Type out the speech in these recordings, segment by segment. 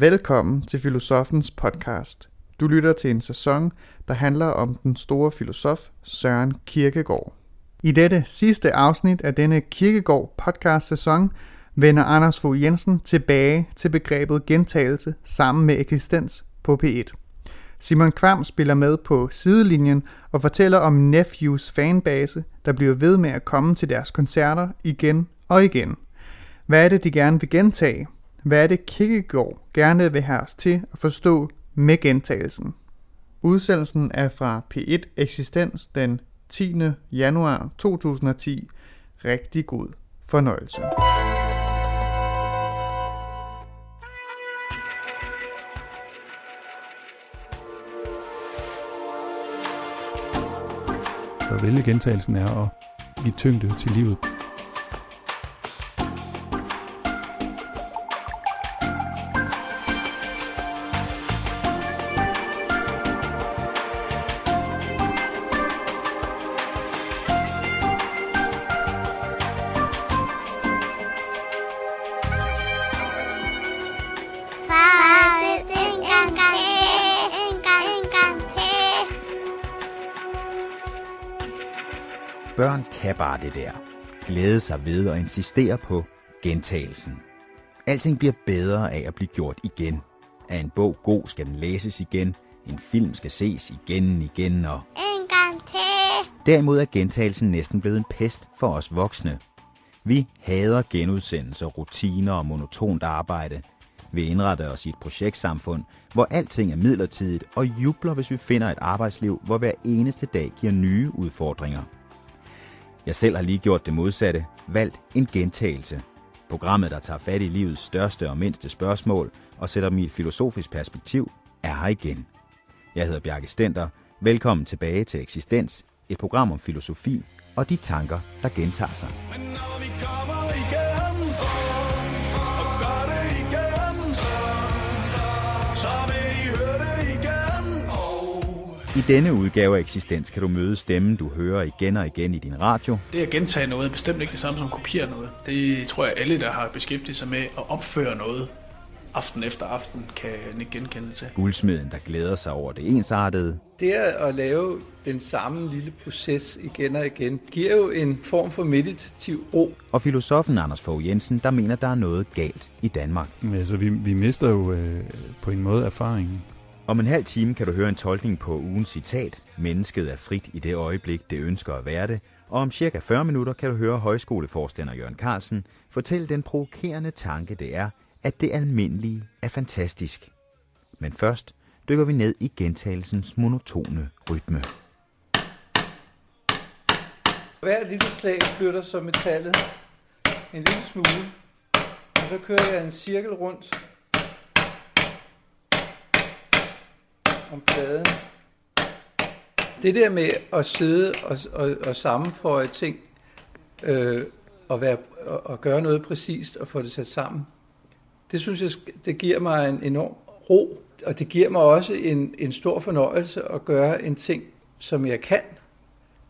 Velkommen til Filosofens podcast. Du lytter til en sæson, der handler om den store filosof Søren Kierkegaard. I dette sidste afsnit af denne Kierkegaard podcast sæson vender Anders Fogh Jensen tilbage til begrebet gentagelse sammen med eksistens på P1. Simon Kvam spiller med på sidelinjen og fortæller om Nephews fanbase, der bliver ved med at komme til deres koncerter igen og igen. Hvad er det, de gerne vil gentage? Hvad er det, Kierkegaard gerne vil have os til at forstå med gentagelsen? Udsendelsen er fra P1 Eksistens den 10. januar 2010. Rigtig god fornøjelse. Hvad vælge gentagelsen er at give tyngde til livet. Kan bare det der. Glæde sig ved og insistere på gentagelsen. Alting bliver bedre af at blive gjort igen. Er en bog god, skal den læses igen. En film skal ses igen, igen og... En gang til. Derimod er gentagelsen næsten blevet en pest for os voksne. Vi hader genudsendelser, rutiner og monotont arbejde. Vi indretter os i et projektsamfund, hvor alting er midlertidigt, og jubler, hvis vi finder et arbejdsliv, hvor hver eneste dag giver nye udfordringer. Jeg selv har lige gjort det modsatte, valgt en gentagelse. Programmet, der tager fat i livets største og mindste spørgsmål og sætter dem i et filosofisk perspektiv, er her igen. Jeg hedder Bjarke Stenter. Velkommen tilbage til Eksistens, et program om filosofi og de tanker, der gentager sig. I denne udgave af Eksistens kan du møde stemmen, du hører igen og igen i din radio, Det at gentage noget er bestemt ikke det samme som at kopiere noget. Det tror jeg alle, der har beskæftiget sig med at opføre noget aften efter aften, kan ikke genkende til. guldsmeden, der glæder sig over det ensartede, Det at lave den samme lille proces igen og igen, giver jo en form for meditativ ro. og filosofen Anders Fogh Jensen, der mener, der er noget galt i Danmark. Altså, vi, vi mister jo øh, på en måde erfaringen. Om en halv time kan du høre en tolkning på ugens citat. Mennesket er frit i det øjeblik, det ønsker at være det. Og om cirka 40 minutter kan du høre højskoleforstander Jørgen Carlsen fortælle den provokerende tanke, det er, at det almindelige er fantastisk. Men først dykker vi ned i gentagelsens monotone rytme. Hver lille slag flytter så metallet en lille smule, og så kører jeg en cirkel rundt om pladen. Det der med at sidde og, og, og sammenføje ting, øh, og, være, og, og gøre noget præcist og få det sat sammen, det synes jeg, det giver mig en enorm ro, og det giver mig også en, en stor fornøjelse at gøre en ting, som jeg kan,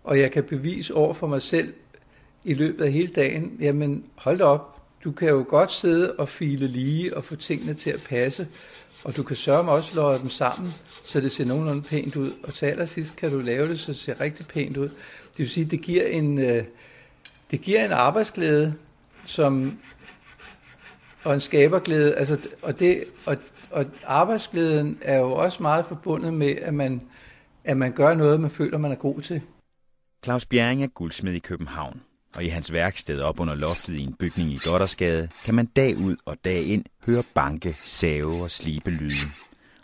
og jeg kan bevise over for mig selv i løbet af hele dagen, jamen hold da op, du kan jo godt sidde og file lige og få tingene til at passe, og du kan sørge mig også løje dem sammen, så det ser nogenlunde pænt ud. Og til allersidst kan du lave det, så det ser rigtig pænt ud. Det vil sige, det giver en, øh, det giver en arbejdsglæde, som, og en skaberglæde, altså, og, det, og, og arbejdsglæden er jo også meget forbundet med, at man, at man gør noget, man føler, man er god til. Claus Bjerring er guldsmed i København, og i hans værksted op under loftet i en bygning i Goddersgade, kan man dag ud og dag ind høre banke, save og slibe lyde.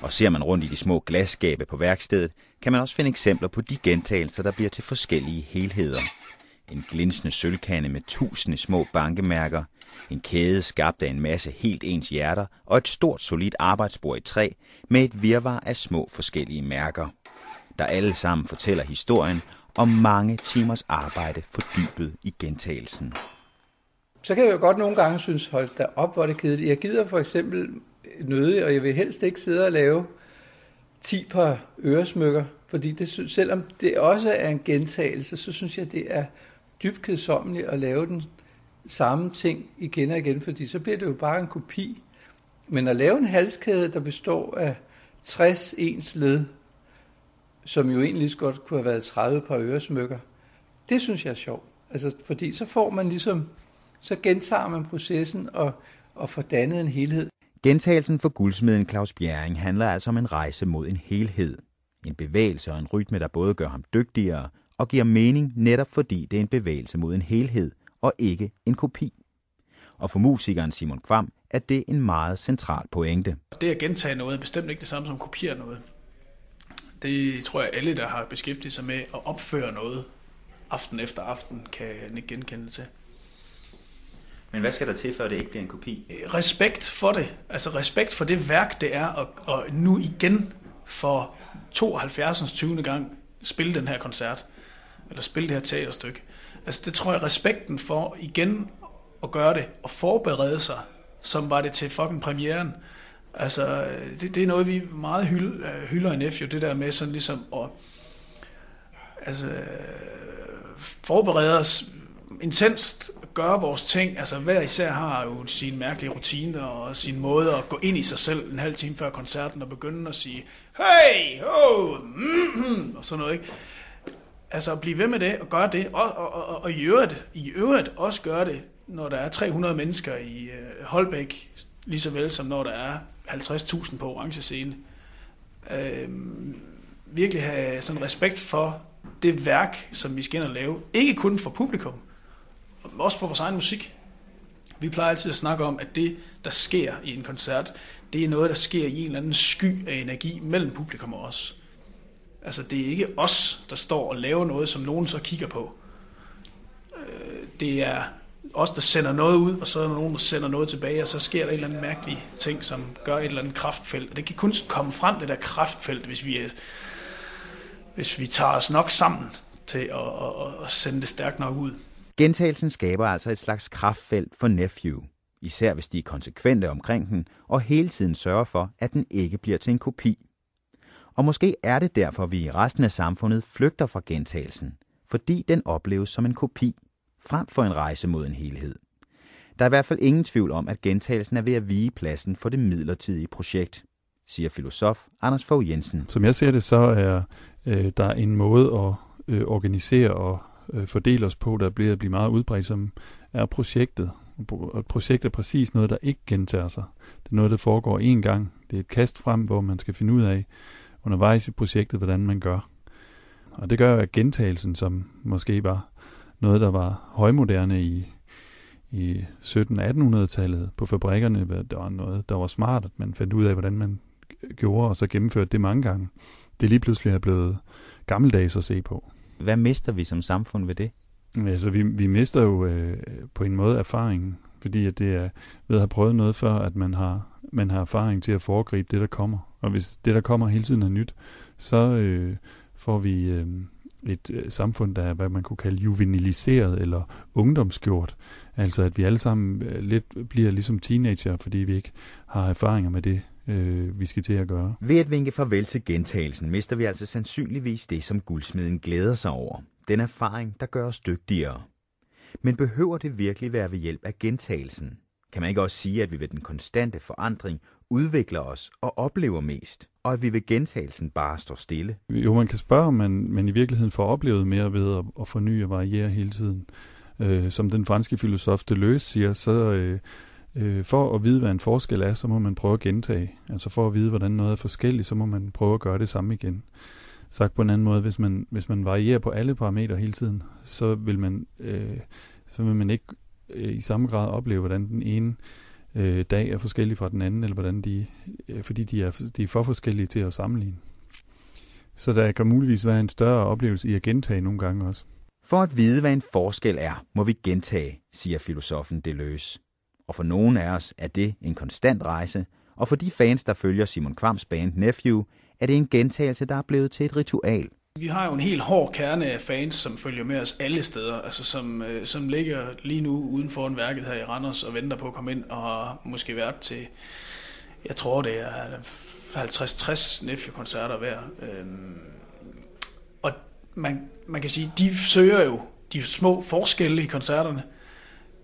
Og ser man rundt i de små glasskabe på værkstedet, kan man også finde eksempler på de gentagelser, der bliver til forskellige helheder. En glinsende sølvkande med tusinde små bankemærker, en kæde skabt af en masse helt ens hjerter og et stort solidt arbejdsbord i træ med et virvar af små forskellige mærker der alle sammen fortæller historien om mange timers arbejde fordybet i gentagelsen. Så kan jeg jo godt nogle gange synes, hold da op, hvor det kedeligt. Jeg gider for eksempel nødig, og jeg vil helst ikke sidde og lave 10 par øresmykker, fordi det, selvom det også er en gentagelse, så synes jeg, det er dybt kedsommeligt at lave den samme ting igen og igen, fordi så bliver det jo bare en kopi Men at lave en halskæde, der består af 60 ens led, som jo egentlig så godt kunne have været 30 par øresmykker, det synes jeg er sjovt. Altså, fordi så får man ligesom, så gentager man processen og, og får dannet en helhed. Gentagelsen for guldsmeden Claus Bjerring handler altså om en rejse mod en helhed. En bevægelse og en rytme, der både gør ham dygtigere og giver mening netop fordi det er en bevægelse mod en helhed og ikke en kopi. Og for musikeren Simon Kvam er det en meget central pointe. Det at gentage noget er bestemt ikke det samme som at kopiere noget. Det tror jeg alle, der har beskæftiget sig med at opføre noget aften efter aften, kan ikke genkende til. Men hvad skal der til, før det ikke bliver en kopi? Respekt for det. Altså respekt for det værk, det er at, at nu igen for 72. 20. gang spille den her koncert. Eller spille det her teaterstykke. Altså det tror jeg, respekten for igen at gøre det og forberede sig, som var det til fucking premieren. Altså, øh, det, det er noget, vi meget hylder, øh, hylder i jo det der med sådan ligesom at altså, forberede os intenst, gøre vores ting. Altså, hver især har jo sine mærkelige rutiner og sin måde at gå ind i sig selv en halv time før koncerten og begynde at sige, hey, oh, mm, og sådan noget, ikke? Altså, at blive ved med det og gøre det, og, og, og, og i, øvrigt, i øvrigt også gøre det, når der er 300 mennesker i øh, Holbæk, lige så vel som når der er 50.000 på orange scene. Øh, virkelig have sådan respekt for det værk, som vi skal ind og lave. Ikke kun for publikum, men også for vores egen musik. Vi plejer altid at snakke om, at det, der sker i en koncert, det er noget, der sker i en eller anden sky af energi mellem publikum og os. Altså, det er ikke os, der står og laver noget, som nogen så kigger på. Øh, det er os, der sender noget ud, og så er der nogen, der sender noget tilbage, og så sker der en eller anden mærkelig ting, som gør et eller andet kraftfelt. Og det kan kun komme frem, det der kraftfelt, hvis vi, øh, hvis vi tager os nok sammen til at, at, at sende det stærkt nok ud. Gentagelsen skaber altså et slags kraftfelt for Nephew, især hvis de er konsekvente omkring den, og hele tiden sørger for, at den ikke bliver til en kopi. Og måske er det derfor, vi i resten af samfundet flygter fra gentagelsen, fordi den opleves som en kopi, frem for en rejse mod en helhed. Der er i hvert fald ingen tvivl om, at gentagelsen er ved at vige pladsen for det midlertidige projekt, siger filosof Anders Fogh Jensen. Som jeg ser det, så er øh, der en måde at øh, organisere og øh, fordele os på, der bliver at blive meget udbredt, som er projektet. Og et projekt er præcis noget, der ikke gentager sig. Det er noget, der foregår én gang. Det er et kast frem, hvor man skal finde ud af undervejs i projektet, hvordan man gør. Og det gør jo, at gentagelsen, som måske var noget, der var højmoderne i, i 1700-1800-tallet på fabrikkerne, der var noget, der var smart, at man fandt ud af, hvordan man gjorde, og så gennemførte det mange gange. Det lige pludselig er blevet gammeldags at se på. Hvad mister vi som samfund ved det? Altså, vi, vi mister jo øh, på en måde erfaringen, fordi at det er ved at have prøvet noget før, at man har, man har erfaring til at foregribe det, der kommer. Og hvis det, der kommer hele tiden er nyt, så øh, får vi øh, et øh, samfund, der er, hvad man kunne kalde juveniliseret eller ungdomsgjort. Altså, at vi alle sammen øh, lidt bliver ligesom teenager, fordi vi ikke har erfaringer med det, øh, vi skal til at gøre. Ved at vinke farvel til gentagelsen, mister vi altså sandsynligvis det, som guldsmeden glæder sig over. Den erfaring, der gør os dygtigere. Men behøver det virkelig være ved hjælp af gentagelsen? Kan man ikke også sige, at vi ved den konstante forandring udvikler os og oplever mest, og at vi ved gentagelsen bare står stille? Jo, man kan spørge, om man, man i virkeligheden får oplevet mere ved at, at forny og variere hele tiden. Øh, som den franske filosof Deleuze siger, så øh, øh, for at vide, hvad en forskel er, så må man prøve at gentage. Altså for at vide, hvordan noget er forskelligt, så må man prøve at gøre det samme igen. Sagt på en anden måde, hvis man, hvis man varierer på alle parametre hele tiden, så vil man, øh, så vil man ikke øh, i samme grad opleve, hvordan den ene øh, Øh, dag er forskellig fra den anden, eller hvordan de, øh, fordi de er, de er for forskellige til at sammenligne. Så der kan muligvis være en større oplevelse i at gentage nogle gange også. For at vide, hvad en forskel er, må vi gentage, siger filosofen Deleuze. Og for nogen af os er det en konstant rejse, og for de fans, der følger Simon Kvams band Nephew, er det en gentagelse, der er blevet til et ritual. Vi har jo en helt hård kerne af fans, som følger med os alle steder, altså som, øh, som ligger lige nu uden for en værket her i Randers og venter på at komme ind og har måske været til, jeg tror det er 50-60 Nefje-koncerter hver. Øhm, og man, man kan sige, de søger jo de små forskelle i koncerterne,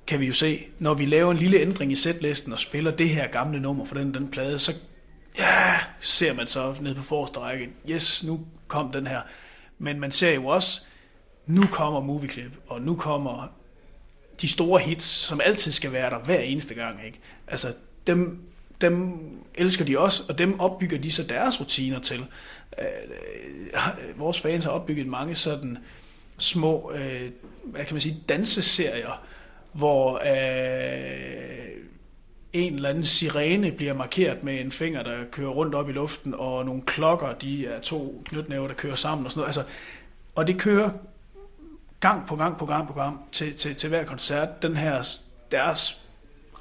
kan vi jo se, når vi laver en lille ændring i sætlisten og spiller det her gamle nummer for den, den plade, så ja, ser man så ned på forreste række, yes, nu kom den her. Men man ser jo også, nu kommer movieklip, og nu kommer de store hits, som altid skal være der hver eneste gang. Ikke? Altså, dem, dem elsker de også, og dem opbygger de så deres rutiner til. Øh, øh vores fans har opbygget mange sådan små, øh, hvad kan man sige, danseserier, hvor øh, en eller anden sirene bliver markeret med en finger, der kører rundt op i luften, og nogle klokker, de er to knytnæver, der kører sammen og sådan noget. Altså, og det kører gang på gang på gang på gang til, til, til hver koncert, den her, deres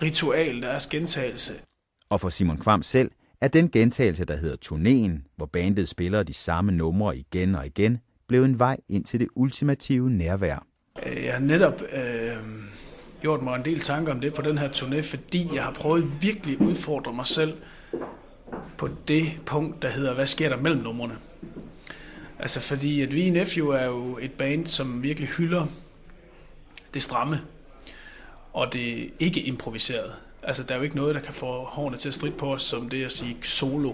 ritual, deres gentagelse. Og for Simon Kvam selv er den gentagelse, der hedder turnéen, hvor bandet spiller de samme numre igen og igen, blev en vej ind til det ultimative nærvær. Øh, Jeg har netop øh, gjort mig en del tanker om det på den her turné, fordi jeg har prøvet virkelig at udfordre mig selv på det punkt, der hedder, hvad sker der mellem numrene? Altså fordi, at vi i Nephew er jo et band, som virkelig hylder det stramme, og det ikke improviserede. Altså, der er jo ikke noget, der kan få hårene til at stride på os, som det at sige solo.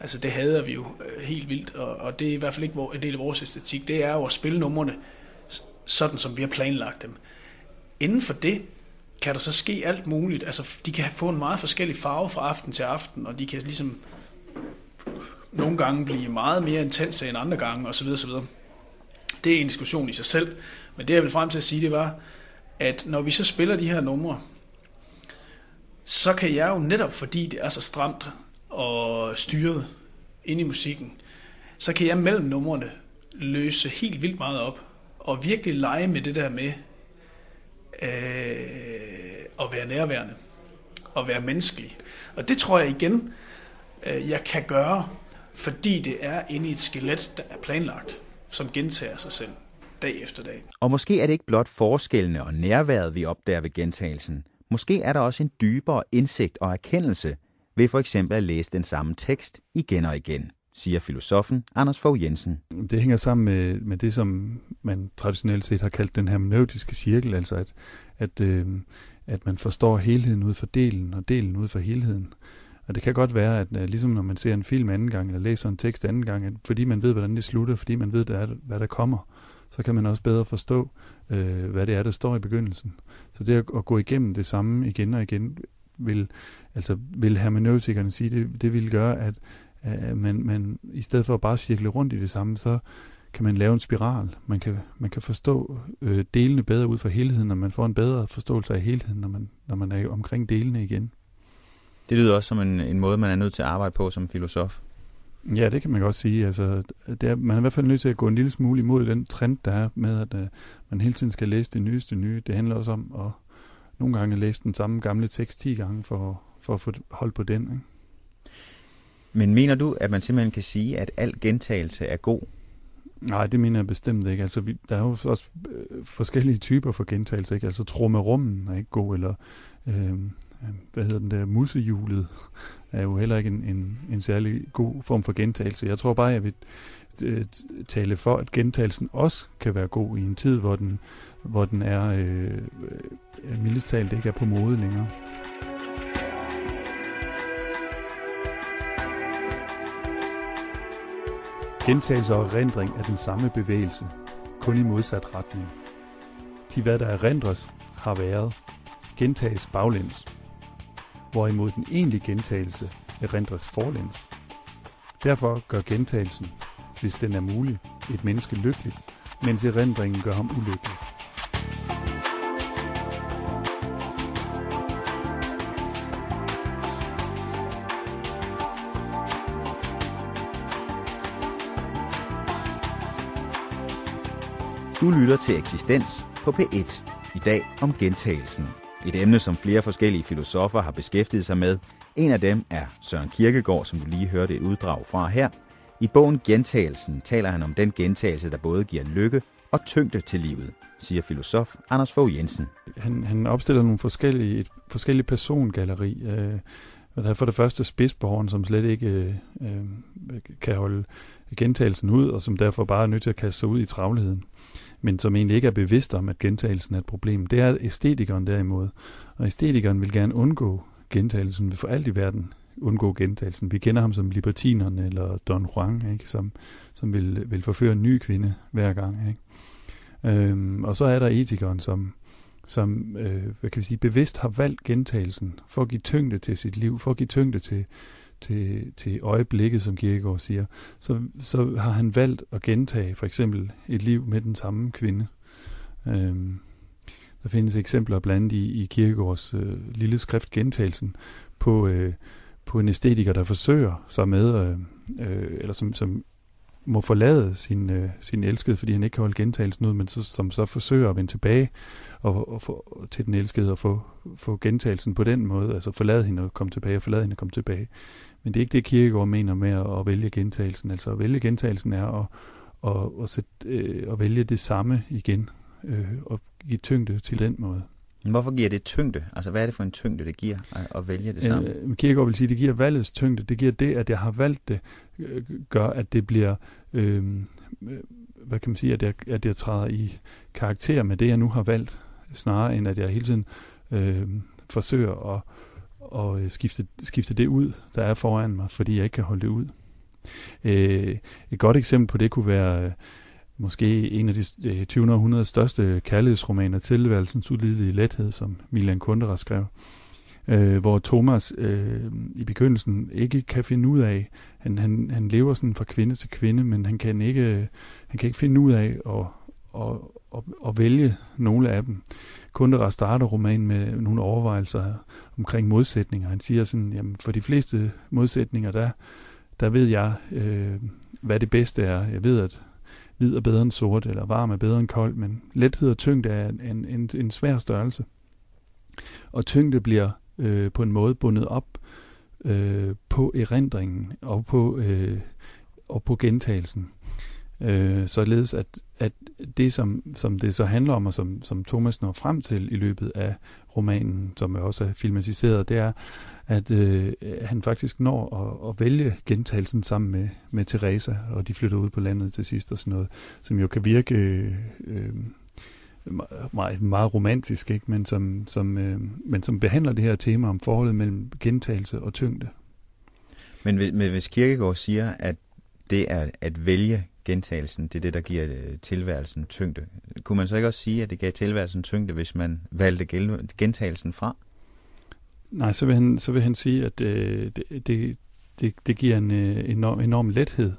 Altså, det hader vi jo øh, helt vildt, og, og det er i hvert fald ikke en del af vores æstetik. Det er jo at spille numrene sådan, som vi har planlagt dem. Inden for det kan der så ske alt muligt. Altså, de kan få en meget forskellig farve fra aften til aften, og de kan ligesom nogle gange blive meget mere intense end andre gange, osv. osv. Det er en diskussion i sig selv, men det jeg vil frem til at sige, det var, at når vi så spiller de her numre, så kan jeg jo netop, fordi det er så stramt og styret ind i musikken, så kan jeg mellem numrene løse helt vildt meget op, og virkelig lege med det der med øh, at være nærværende, og være menneskelig. Og det tror jeg igen, øh, jeg kan gøre, fordi det er inde i et skelet, der er planlagt, som gentager sig selv dag efter dag. Og måske er det ikke blot forskellene og nærværet, vi opdager ved gentagelsen. Måske er der også en dybere indsigt og erkendelse ved for eksempel at læse den samme tekst igen og igen, siger filosofen Anders Fogh Jensen. Det hænger sammen med, med det, som man traditionelt set har kaldt den hermeneutiske cirkel, altså at, at, øh, at man forstår helheden ud for delen, og delen ud for helheden. Og det kan godt være, at øh, ligesom når man ser en film anden gang, eller læser en tekst anden gang, at fordi man ved, hvordan det slutter, fordi man ved, der, hvad der kommer, så kan man også bedre forstå, øh, hvad det er, der står i begyndelsen. Så det at, at gå igennem det samme igen og igen, vil, altså, vil hermeneutikerne sige, det, det vil gøre, at at man, man i stedet for at bare cirkle rundt i det samme, så kan man lave en spiral. Man kan, man kan forstå øh, delene bedre ud fra helheden, og man får en bedre forståelse af helheden, når man, når man er omkring delene igen. Det lyder også som en, en måde, man er nødt til at arbejde på som filosof. Ja, det kan man godt sige. Altså, det er, man er i hvert fald nødt til at gå en lille smule imod den trend, der er med, at uh, man hele tiden skal læse det nyeste nye. Det handler også om at nogle gange læse den samme gamle tekst 10 gange for, for at få hold på den. Ikke? Men mener du, at man simpelthen kan sige, at al gentagelse er god? Nej, det mener jeg bestemt ikke. Altså, vi, der er jo også øh, forskellige typer for gentagelse. Ikke? Altså, trommerummen er ikke god, eller øh, hvad hedder den der, musehjulet er jo heller ikke en, en, en særlig god form for gentagelse. Jeg tror bare, jeg vil øh, tale for, at gentagelsen også kan være god i en tid, hvor den, hvor den er, øh, øh, mildest talt ikke er på mode længere. Gentagelse og erindring er den samme bevægelse, kun i modsat retning. De hvad der erindres, har været, gentages baglæns, hvorimod den egentlige gentagelse erindres forlæns. Derfor gør gentagelsen, hvis den er mulig, et menneske lykkeligt, mens erindringen gør ham ulykkelig. Du lytter til Eksistens på P1. I dag om gentagelsen. Et emne, som flere forskellige filosofer har beskæftiget sig med. En af dem er Søren Kierkegaard, som du lige hørte et uddrag fra her. I bogen Gentagelsen taler han om den gentagelse, der både giver lykke og tyngde til livet, siger filosof Anders Fogh Jensen. Han, han opstiller nogle forskellige, et forskellige persongalleri. Øh, der er for det første spidsborgeren, som slet ikke øh, øh, kan holde gentagelsen ud, og som derfor bare er nødt til at kaste sig ud i travlheden men som egentlig ikke er bevidst om, at gentagelsen er et problem. Det er æstetikeren derimod. Og æstetikeren vil gerne undgå gentagelsen, vil for alt i verden undgå gentagelsen. Vi kender ham som libertineren eller Don Juan, ikke? Som, som vil, vil forføre en ny kvinde hver gang. Ikke? Øhm, og så er der etikeren, som, som øh, hvad kan vi sige, bevidst har valgt gentagelsen for at give tyngde til sit liv, for at give tyngde til, til, til øjeblikket, som Kierkegaard siger, så, så har han valgt at gentage for eksempel et liv med den samme kvinde. Øhm, der findes eksempler blandt andet i, i Kierkegaards øh, lille skrift Gentagelsen på, øh, på en æstetiker, der forsøger sig med, øh, øh, eller som, som må forlade sin, øh, sin elskede, fordi han ikke kan holde gentagelsen ud, men så, som så forsøger at vende tilbage og, og få, til den elskede og få, få gentagelsen på den måde, altså forlade hende og komme tilbage, og forlade hende og komme tilbage. Men det er ikke det, Kierkegaard mener med at, at vælge gentagelsen. Altså at vælge gentagelsen er at, at, at, sætte, øh, at vælge det samme igen, øh, og give tyngde til den måde. Men hvorfor giver det tyngde? Altså, hvad er det for en tyngde, det giver at, at vælge det samme? Øh, Kierkegaard vil sige, at det giver valgets tyngde. Det giver det, at jeg har valgt det, øh, gør, at det bliver, øh, hvad kan man sige, at jeg, at jeg træder i karakter med det, jeg nu har valgt, snarere end at jeg hele tiden øh, forsøger at, og øh, skifte, skifte det ud, der er foran mig, fordi jeg ikke kan holde det ud. Øh, et godt eksempel på det kunne være... Øh, måske en af de øh, 20. århundredes største kærlighedsromaner, Tilværelsens ulidelige lethed, som Milan Kundera skrev, øh, hvor Thomas øh, i begyndelsen ikke kan finde ud af, han, han, han lever sådan fra kvinde til kvinde, men han kan ikke, øh, han kan ikke finde ud af at, at, at, at vælge nogle af dem. Kundera starter romanen med nogle overvejelser omkring modsætninger. Han siger sådan, jamen for de fleste modsætninger, der, der ved jeg, øh, hvad det bedste er. Jeg ved, at hvid er bedre end sort, eller varm er bedre end kold, men lethed og tyngde er en, en, en svær størrelse. Og tyngde bliver øh, på en måde bundet op øh, på erindringen og på, øh, og på gentagelsen. Øh, således at, at det, som, som det så handler om, og som, som Thomas når frem til i løbet af romanen, som også er filmatiseret, det er, at øh, han faktisk når at, at vælge gentagelsen sammen med, med Teresa, og de flytter ud på landet til sidst og sådan noget, som jo kan virke øh, øh meget, meget romantisk, ikke? Men, som, som, øh, men som behandler det her tema om forholdet mellem gentagelse og tyngde. Men hvis Kirkegaard siger, at det er at vælge gentagelsen, det er det, der giver øh, tilværelsen tyngde. Kunne man så ikke også sige, at det gav tilværelsen tyngde, hvis man valgte gentagelsen fra? Nej, så vil han, så vil han sige, at øh, det, det, det, det giver en øh, enorm, enorm lethed,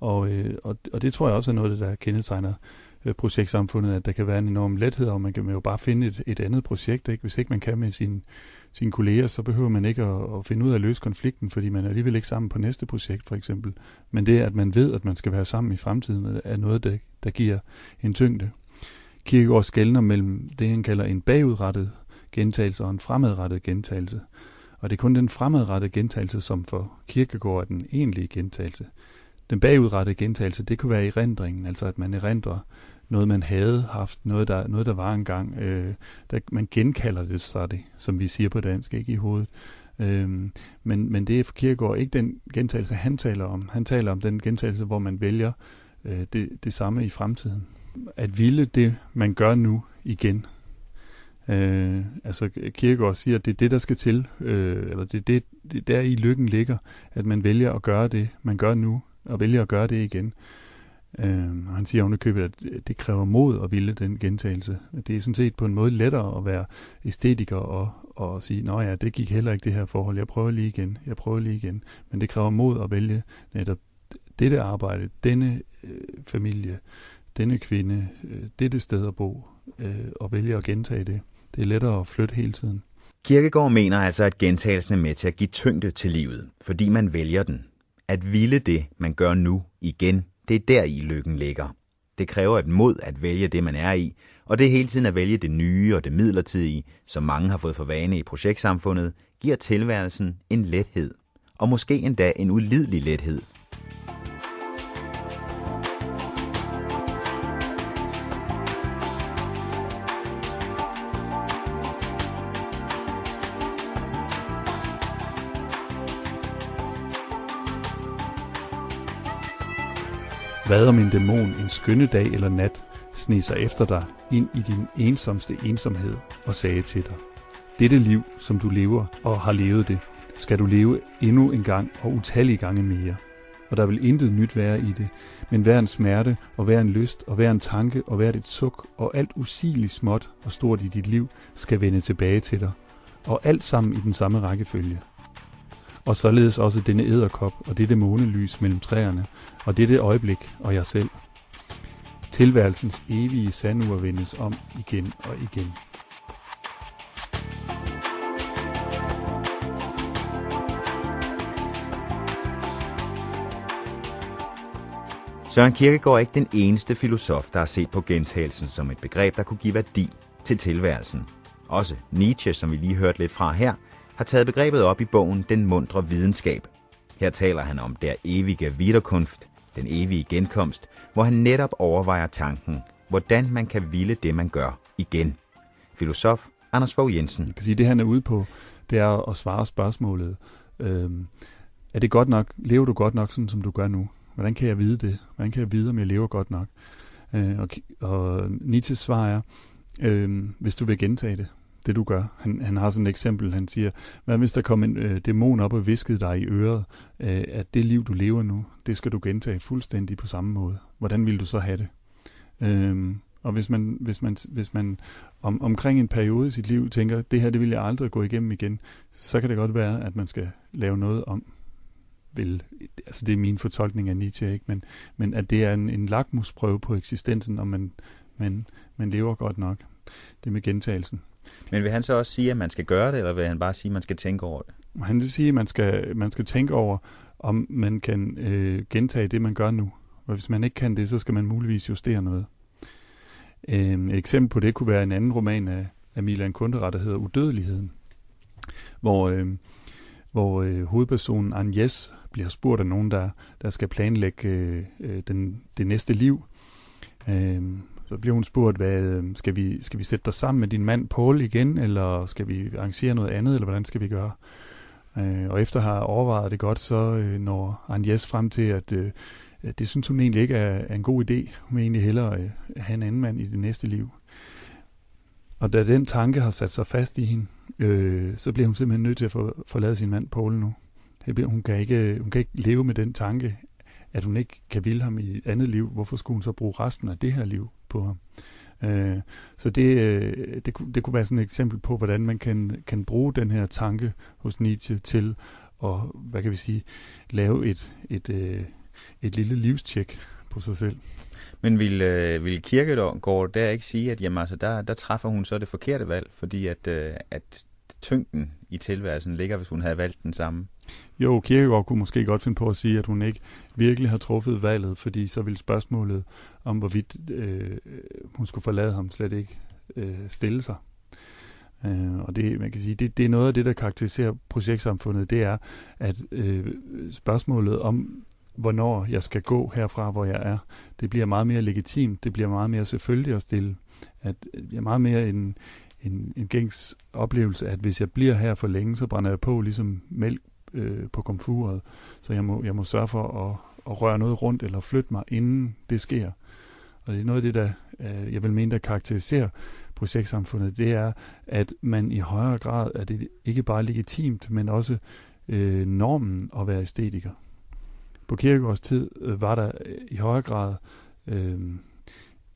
og, øh, og, og det tror jeg også er noget, der kendetegner øh, projektsamfundet, at der kan være en enorm lethed, og man kan jo bare finde et, et andet projekt. Ikke? Hvis ikke man kan med sin, sine kolleger, så behøver man ikke at, at finde ud af at løse konflikten, fordi man er alligevel ikke sammen på næste projekt, for eksempel. Men det, at man ved, at man skal være sammen i fremtiden, er noget, der, der giver en tyngde. Kierkegaard skældner mellem det, han kalder en bagudrettet gentagelse og en fremadrettet gentagelse. Og det er kun den fremadrettede gentagelse, som for Kierkegaard er den egentlige gentagelse. Den bagudrettede gentagelse, det kunne være i rendringen, altså at man erindrer noget, man havde haft, noget, der, noget, der var engang. Øh, der, man genkalder det så det, som vi siger på dansk, ikke i hovedet. Øh, men, men det er for Kierkegaard ikke den gentagelse, han taler om. Han taler om den gentagelse, hvor man vælger øh, det, det samme i fremtiden. At ville det, man gør nu igen. Øh, altså Kierkegaard siger, at det er det, der skal til, øh, eller det er det, det der i lykken ligger, at man vælger at gøre det, man gør nu, og vælger at gøre det igen. Øh, Øhm, og han siger ovenikøbet, at øh, det kræver mod at ville den gentagelse. Det er sådan set på en måde lettere at være æstetiker og, og sige, nå ja, det gik heller ikke det her forhold, jeg prøver lige igen, jeg prøver lige igen. Men det kræver mod at vælge netop dette arbejde, denne øh, familie, denne kvinde, øh, dette sted at bo, øh, og vælge at gentage det. Det er lettere at flytte hele tiden. Kirkegaard mener altså, at gentagelsen er med til at give tyngde til livet, fordi man vælger den. At ville det, man gør nu, igen, det er der i lykken ligger. Det kræver et mod at vælge det, man er i, og det hele tiden at vælge det nye og det midlertidige, som mange har fået for vane i projektsamfundet, giver tilværelsen en lethed, og måske endda en ulidelig lethed. Hvad om en dæmon en skønne dag eller nat sneg sig efter dig ind i din ensomste ensomhed og sagde til dig, dette liv, som du lever og har levet det, skal du leve endnu en gang og utallige gange mere. Og der vil intet nyt være i det, men hver en smerte og hver en lyst og hver en tanke og hvert et suk og alt usigeligt småt og stort i dit liv skal vende tilbage til dig. Og alt sammen i den samme rækkefølge. Og således også denne æderkop og dette månelys mellem træerne og dette øjeblik og jeg selv. Tilværelsens evige sandur vendes om igen og igen. Søren Kierkegaard er ikke den eneste filosof, der har set på gentagelsen som et begreb, der kunne give værdi til tilværelsen. Også Nietzsche, som vi lige hørte lidt fra her, har taget begrebet op i bogen Den mundre videnskab. Her taler han om der evige Wiederkunft, den evige genkomst, hvor han netop overvejer tanken, hvordan man kan ville det, man gør, igen. Filosof Anders Fogh Jensen. Jeg kan sige, det han er ude på, det er at svare spørgsmålet. Øh, er det godt nok? Lever du godt nok, sådan som du gør nu? Hvordan kan jeg vide det? Hvordan kan jeg vide, om jeg lever godt nok? Øh, og, og Nietzsches svar er, øh, hvis du vil gentage det, det du gør. Han, han har sådan et eksempel, han siger, hvad hvis der kom en øh, dæmon op og viskede dig i øret, øh, at det liv, du lever nu, det skal du gentage fuldstændig på samme måde. Hvordan vil du så have det? Øh, og hvis man, hvis man, hvis man om, omkring en periode i sit liv tænker, det her det vil jeg aldrig gå igennem igen, så kan det godt være, at man skal lave noget om. Vel, altså det er min fortolkning af Nietzsche, ikke? Men, men at det er en, en lakmusprøve på eksistensen, om man, man, man lever godt nok. Det med gentagelsen. Men vil han så også sige, at man skal gøre det, eller vil han bare sige, at man skal tænke over det? Han vil sige, at man skal, man skal tænke over, om man kan øh, gentage det, man gør nu. Og hvis man ikke kan det, så skal man muligvis justere noget. Øh, et eksempel på det kunne være en anden roman af, af Milan Kundera, der hedder Udødeligheden, hvor, øh, hvor øh, hovedpersonen Agnes bliver spurgt af nogen, der, der skal planlægge øh, øh den, det næste liv. Øh, så bliver hun spurgt, hvad, øh, skal, vi, skal vi sætte dig sammen med din mand Paul igen, eller skal vi arrangere noget andet, eller hvordan skal vi gøre? Øh, og efter at have overvejet det godt, så øh, når Agnes frem til, at øh, det synes hun egentlig ikke er, er en god idé. Hun vil egentlig hellere øh, have en anden mand i det næste liv. Og da den tanke har sat sig fast i hende, øh, så bliver hun simpelthen nødt til at få, forlade sin mand Paul nu. Det bliver, hun, kan ikke, hun kan ikke leve med den tanke, at hun ikke kan ville ham i et andet liv. Hvorfor skulle hun så bruge resten af det her liv på ham? Øh, så det, øh, det, kunne, det kunne være sådan et eksempel på, hvordan man kan, kan bruge den her tanke hos Nietzsche til at, hvad kan vi sige, lave et, et, et, et lille livstjek på sig selv. Men vil, øh, vil Kierkegaard der ikke sige, at jamen, altså, der, der træffer hun så det forkerte valg, fordi at, øh, at tyngden i tilværelsen ligger, hvis hun havde valgt den samme? Jo, Kirkegaard kunne måske godt finde på at sige, at hun ikke virkelig har truffet valget, fordi så ville spørgsmålet om, hvorvidt øh, hun skulle forlade ham, slet ikke øh, stille sig. Øh, og det, man kan sige, det, det er noget af det, der karakteriserer projektsamfundet, det er, at øh, spørgsmålet om, hvornår jeg skal gå herfra, hvor jeg er, det bliver meget mere legitimt, det bliver meget mere selvfølgelig at stille. At øh, jeg er meget mere en, en, en gængs oplevelse, at hvis jeg bliver her for længe, så brænder jeg på ligesom mælk øh, på komfuret. Så jeg må, jeg må sørge for at, at røre noget rundt eller flytte mig, inden det sker. Og det er noget af det, der øh, jeg vil mene, der karakteriserer projektsamfundet, det er, at man i højere grad er det ikke bare legitimt, men også øh, normen at være æstetiker. På Kirkegaards tid øh, var der øh, i højere grad øh,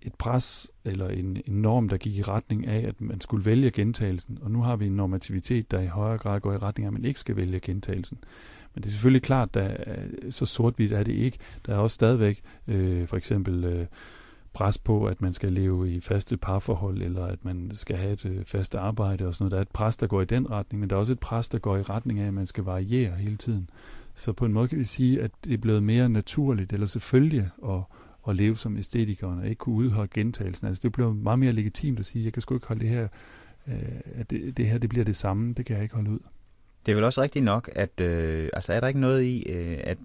et pres eller en, en norm, der gik i retning af, at man skulle vælge gentagelsen. Og nu har vi en normativitet, der i højere grad går i retning af, at man ikke skal vælge gentagelsen. Men det er selvfølgelig klart, at så sort-hvidt er det ikke. Der er også stadigvæk øh, for eksempel øh, pres på, at man skal leve i faste parforhold, eller at man skal have et øh, fast arbejde og sådan noget. Der er et pres, der går i den retning, men der er også et pres, der går i retning af, at man skal variere hele tiden. Så på en måde kan vi sige, at det er blevet mere naturligt, eller selvfølgelig at, at leve som æstetikeren, og ikke kunne udholde gentagelsen. Altså det bliver meget mere legitimt at sige, jeg kan sgu ikke holde det her, øh, at det, det her det bliver det samme, det kan jeg ikke holde ud. Det er vel også rigtigt nok, at øh, altså er der ikke noget i, øh, at,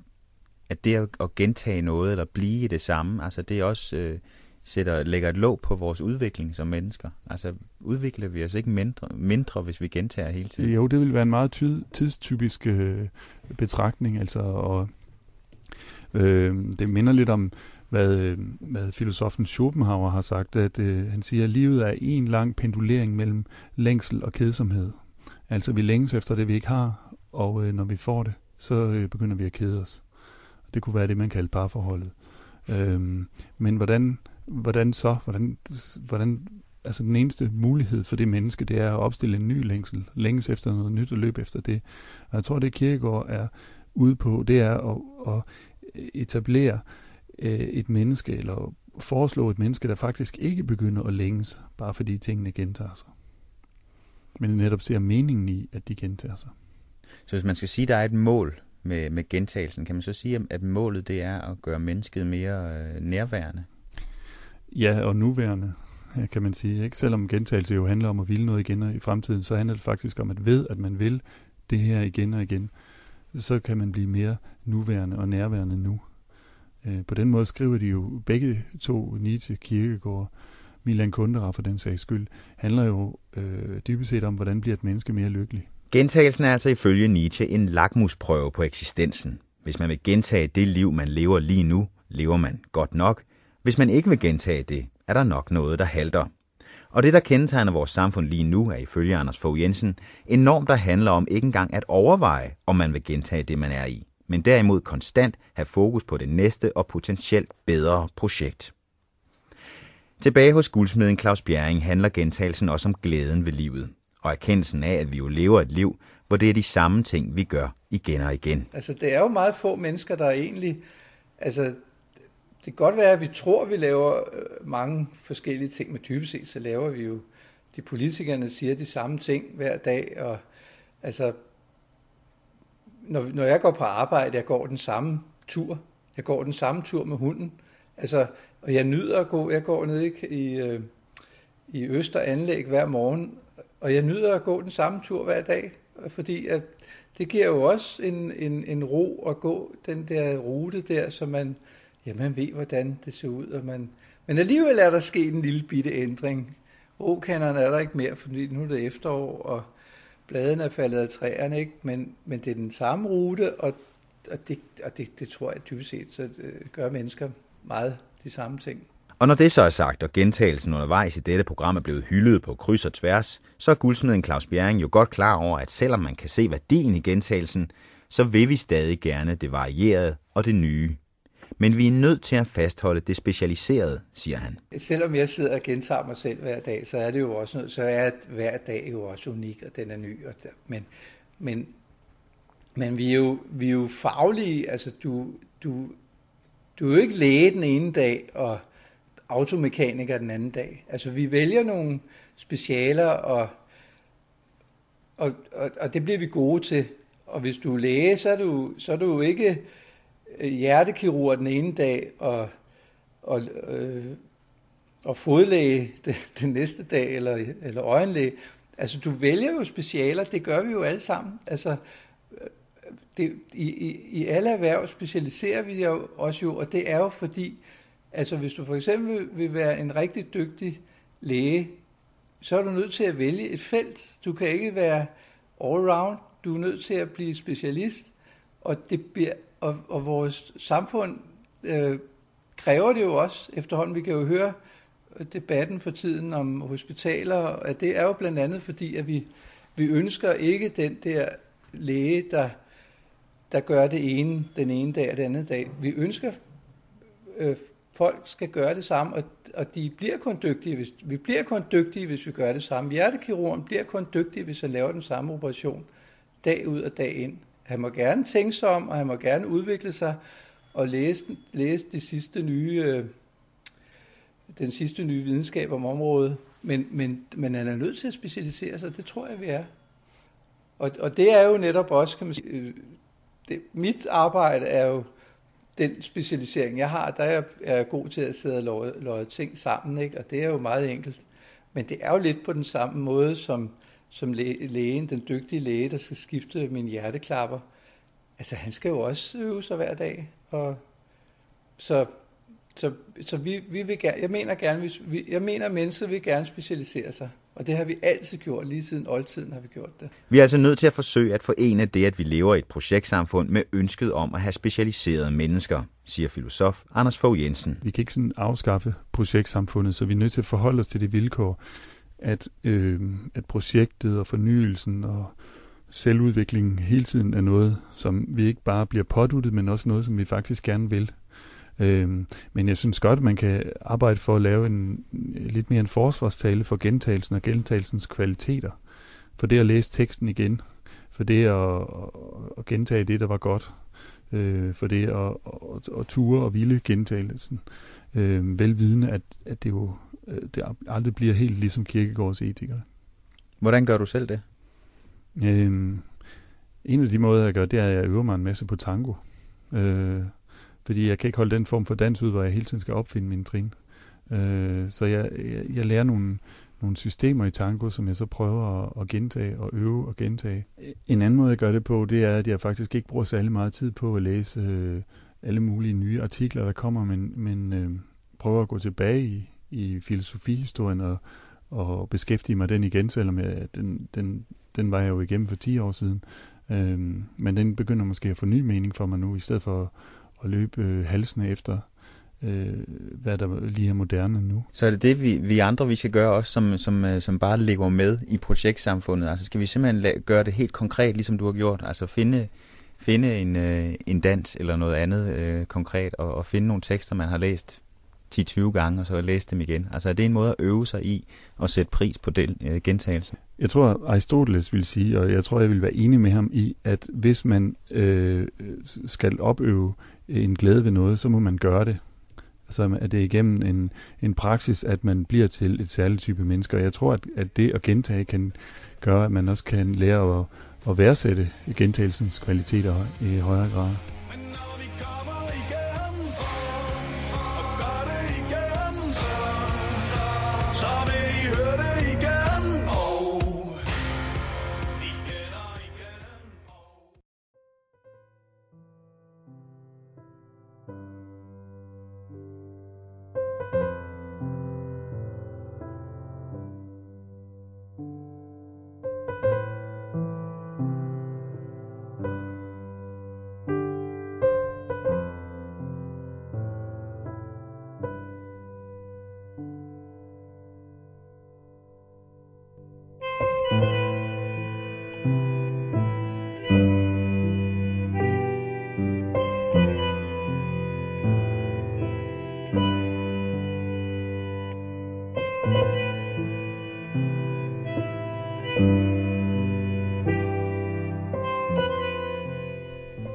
at det at, gentage noget, eller blive det samme, altså det er også... Øh, sætter, lægger et låg på vores udvikling som mennesker. Altså udvikler vi os ikke mindre, mindre hvis vi gentager hele tiden? Jo, det vil være en meget tid, tidstypisk øh, betragtning, altså, og øh, det minder lidt om, hvad, øh, hvad filosofen Schopenhauer har sagt, at øh, han siger, at livet er en lang pendulering mellem længsel og kedsomhed. Altså vi længes efter det, vi ikke har, og øh, når vi får det, så øh, begynder vi at kede os. Det kunne være det, man kalder parforholdet. Øhm, men hvordan, hvordan så? Hvordan, hvordan, altså den eneste mulighed for det menneske, det er at opstille en ny længsel. Længes efter noget nyt og løbe efter det. Og jeg tror, det Kierkegaard er ude på, det er at, at etablere øh, et menneske, eller foreslå et menneske, der faktisk ikke begynder at længes, bare fordi tingene gentager sig. Men netop ser meningen i, at de gentager sig. Så hvis man skal sige, at der er et mål med, med gentagelsen, kan man så sige, at målet det er at gøre mennesket mere øh, nærværende? Ja, og nuværende, kan man sige. Ikke? Selvom gentagelse jo handler om at ville noget igen og i fremtiden, så handler det faktisk om, at ved, at man vil det her igen og igen, så kan man blive mere nuværende og nærværende nu. Øh, på den måde skriver de jo begge to, Nietzsche, Kierkegaard, Milan Kundera for den sags skyld, handler jo øh, dybest set om, hvordan bliver et menneske mere lykkelig. Gentagelsen er altså ifølge Nietzsche en lakmusprøve på eksistensen. Hvis man vil gentage det liv, man lever lige nu, lever man godt nok. Hvis man ikke vil gentage det, er der nok noget, der halter. Og det, der kendetegner vores samfund lige nu, er ifølge Anders Fogh Jensen en norm, der handler om ikke engang at overveje, om man vil gentage det, man er i, men derimod konstant have fokus på det næste og potentielt bedre projekt. Tilbage hos guldsmeden Claus Bjerring handler gentagelsen også om glæden ved livet, og erkendelsen af, at vi jo lever et liv, hvor det er de samme ting, vi gør igen og igen. Altså, det er jo meget få mennesker, der egentlig... Altså, det kan godt være, at vi tror, at vi laver øh, mange forskellige ting, men dybest set, så laver vi jo... De politikerne siger de samme ting hver dag, og altså... Når, når jeg går på arbejde, jeg går den samme tur. Jeg går den samme tur med hunden. Altså, og jeg nyder at gå. Jeg går ned i, i, øh, i Østeranlæg hver morgen, og jeg nyder at gå den samme tur hver dag, fordi at det giver jo også en, en, en ro at gå den der rute der, så man, ja, man ved, hvordan det ser ud. Og man, men alligevel er der sket en lille bitte ændring. Åkanderne er der ikke mere, fordi nu er det efterår, og bladene er faldet af træerne, ikke? Men, men det er den samme rute, og, og, det, og det, det tror jeg dybest set, så det gør mennesker meget de samme ting. Og når det så er sagt, og gentagelsen undervejs i dette program er blevet hyldet på kryds og tværs, så er guldsmeden Claus Bjerring jo godt klar over, at selvom man kan se værdien i gentagelsen, så vil vi stadig gerne det varierede og det nye. Men vi er nødt til at fastholde det specialiserede, siger han. Selvom jeg sidder og gentager mig selv hver dag, så er det jo også noget, så er hver dag jo også unik, og den er ny. Og der, men, men, men vi er jo, vi er jo faglige, altså du, du, du er jo ikke læge den ene dag, og automekaniker den anden dag. Altså vi vælger nogle specialer, og, og, og, og det bliver vi gode til. Og hvis du er læge, så er du, så er du ikke Øh, hjertekirurg den ene dag, og, og, øh, og fodlæge den, den næste dag, eller, eller øjenlæge. Altså du vælger jo specialer, det gør vi jo alle sammen. Altså øh, det, i, i, i alle erhverv specialiserer vi jo også jo, og det er jo fordi, Altså hvis du for eksempel vil være en rigtig dygtig læge, så er du nødt til at vælge et felt. Du kan ikke være all-round. Du er nødt til at blive specialist, og, det bliver, og, og vores samfund øh, kræver det jo også efterhånden. Vi kan jo høre debatten for tiden om hospitaler, at det er jo blandt andet fordi, at vi, vi ønsker ikke den der læge, der, der gør det ene den ene dag og den anden dag. Vi ønsker øh, folk skal gøre det samme, og, og de bliver kun dygtige, hvis, vi bliver kun dygtige, hvis vi gør det samme. Hjertekirurgen bliver kun dygtig, hvis han laver den samme operation dag ud og dag ind. Han må gerne tænke sig om, og han må gerne udvikle sig og læse, læse det sidste nye, øh, den sidste nye videnskab om området. Men, men, men han er nødt til at specialisere sig, det tror jeg, vi er. Og, og det er jo netop også, kan man sige, øh, det, mit arbejde er jo den specialisering, jeg har, der er jeg god til at sidde og løje, løje ting sammen, ikke? og det er jo meget enkelt. Men det er jo lidt på den samme måde, som, som lægen, den dygtige læge, der skal skifte min hjerteklapper. Altså, han skal jo også øve sig hver dag. Og så så, så vi, vi vil gerne, jeg mener gerne, vi, jeg mener, at mennesker vil gerne specialisere sig. Og det har vi altid gjort, lige siden oldtiden har vi gjort det. Vi er altså nødt til at forsøge at forene det, at vi lever i et projektsamfund med ønsket om at have specialiserede mennesker, siger filosof Anders Fogh Jensen. Vi kan ikke sådan afskaffe projektsamfundet, så vi er nødt til at forholde os til det vilkår, at, øh, at projektet og fornyelsen og selvudviklingen hele tiden er noget, som vi ikke bare bliver påduttet, men også noget, som vi faktisk gerne vil. Øh, men jeg synes godt, at man kan arbejde for at lave en lidt mere en forsvarstale for gentagelsen og gentagelsens kvaliteter. For det at læse teksten igen, for det at, at gentage det, der var godt, øh, for det at, at, at ture og ville gentagelsen, øh, velvidende, at, at det jo øh, det aldrig bliver helt ligesom kirkegårds etikere. Hvordan gør du selv det? Øhm, en af de måder, jeg gør, det er, at jeg øver mig en masse på tango. Øh, fordi jeg kan ikke holde den form for dans ud, hvor jeg hele tiden skal opfinde mine trin. Øh, så jeg, jeg, jeg lærer nogle, nogle systemer i tango, som jeg så prøver at, at gentage og øve og gentage. En anden måde, jeg gør det på, det er, at jeg faktisk ikke bruger særlig meget tid på at læse øh, alle mulige nye artikler, der kommer, men, men øh, prøver at gå tilbage i, i filosofihistorien og, og beskæftige mig den igen, selvom jeg, den, den, den var jeg jo igennem for 10 år siden. Øh, men den begynder måske at få ny mening for mig nu, i stedet for at løbe øh, halsene efter, øh, hvad der lige er moderne nu. Så er det det, vi, vi andre vi skal gøre også, som, som, øh, som bare lever med i projektsamfundet? Altså skal vi simpelthen la- gøre det helt konkret, ligesom du har gjort? Altså finde, finde en, øh, en dans eller noget andet øh, konkret, og, og finde nogle tekster, man har læst 10-20 gange, og så læse dem igen. Altså er det en måde at øve sig i og sætte pris på den øh, gentagelse? Jeg tror, Aristoteles vil sige, og jeg tror, jeg vil være enig med ham i, at hvis man øh, skal opøve en glæde ved noget, så må man gøre det. Altså er det igennem en, en praksis, at man bliver til et særligt type mennesker. Jeg tror, at, at det at gentage kan gøre, at man også kan lære at, at værdsætte gentagelsens kvaliteter i højere grad.